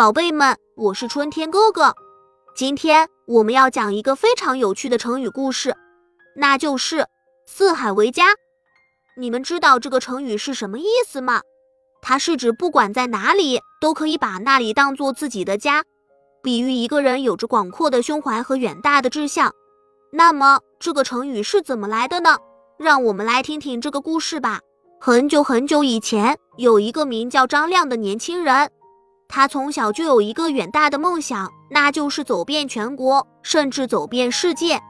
宝贝们，我是春天哥哥。今天我们要讲一个非常有趣的成语故事，那就是“四海为家”。你们知道这个成语是什么意思吗？它是指不管在哪里，都可以把那里当做自己的家，比喻一个人有着广阔的胸怀和远大的志向。那么，这个成语是怎么来的呢？让我们来听听这个故事吧。很久很久以前，有一个名叫张亮的年轻人。他从小就有一个远大的梦想，那就是走遍全国，甚至走遍世界。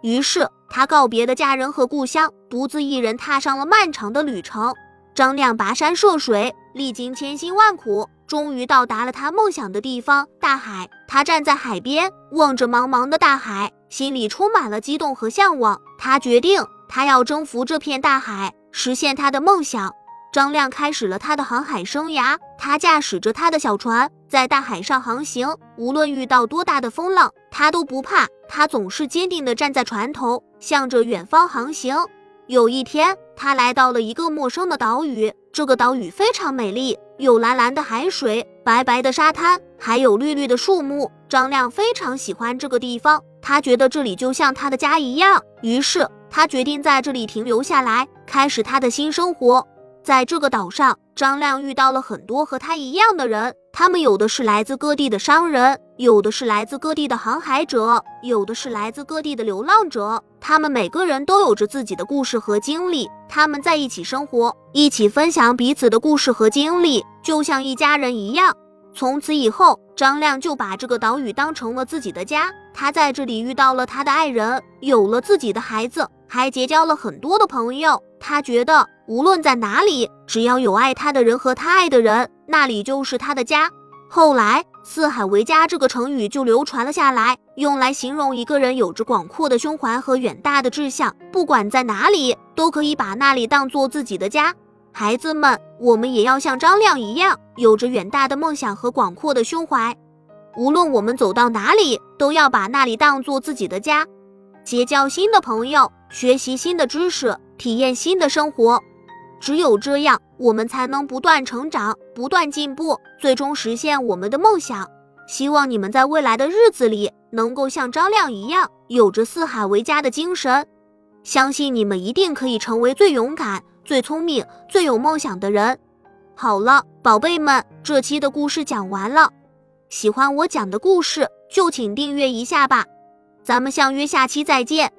于是，他告别了家人和故乡，独自一人踏上了漫长的旅程。张亮跋山涉水，历经千辛万苦，终于到达了他梦想的地方——大海。他站在海边，望着茫茫的大海，心里充满了激动和向往。他决定，他要征服这片大海，实现他的梦想。张亮开始了他的航海生涯。他驾驶着他的小船，在大海上航行。无论遇到多大的风浪，他都不怕。他总是坚定地站在船头，向着远方航行。有一天，他来到了一个陌生的岛屿。这个岛屿非常美丽，有蓝蓝的海水、白白的沙滩，还有绿绿的树木。张亮非常喜欢这个地方，他觉得这里就像他的家一样。于是，他决定在这里停留下来，开始他的新生活。在这个岛上，张亮遇到了很多和他一样的人，他们有的是来自各地的商人，有的是来自各地的航海者，有的是来自各地的流浪者。他们每个人都有着自己的故事和经历，他们在一起生活，一起分享彼此的故事和经历，就像一家人一样。从此以后，张亮就把这个岛屿当成了自己的家。他在这里遇到了他的爱人，有了自己的孩子，还结交了很多的朋友。他觉得。无论在哪里，只要有爱他的人和他爱的人，那里就是他的家。后来，“四海为家”这个成语就流传了下来，用来形容一个人有着广阔的胸怀和远大的志向，不管在哪里，都可以把那里当做自己的家。孩子们，我们也要像张亮一样，有着远大的梦想和广阔的胸怀。无论我们走到哪里，都要把那里当做自己的家，结交新的朋友，学习新的知识，体验新的生活。只有这样，我们才能不断成长、不断进步，最终实现我们的梦想。希望你们在未来的日子里能够像张亮一样，有着四海为家的精神。相信你们一定可以成为最勇敢、最聪明、最有梦想的人。好了，宝贝们，这期的故事讲完了。喜欢我讲的故事，就请订阅一下吧。咱们相约下期再见。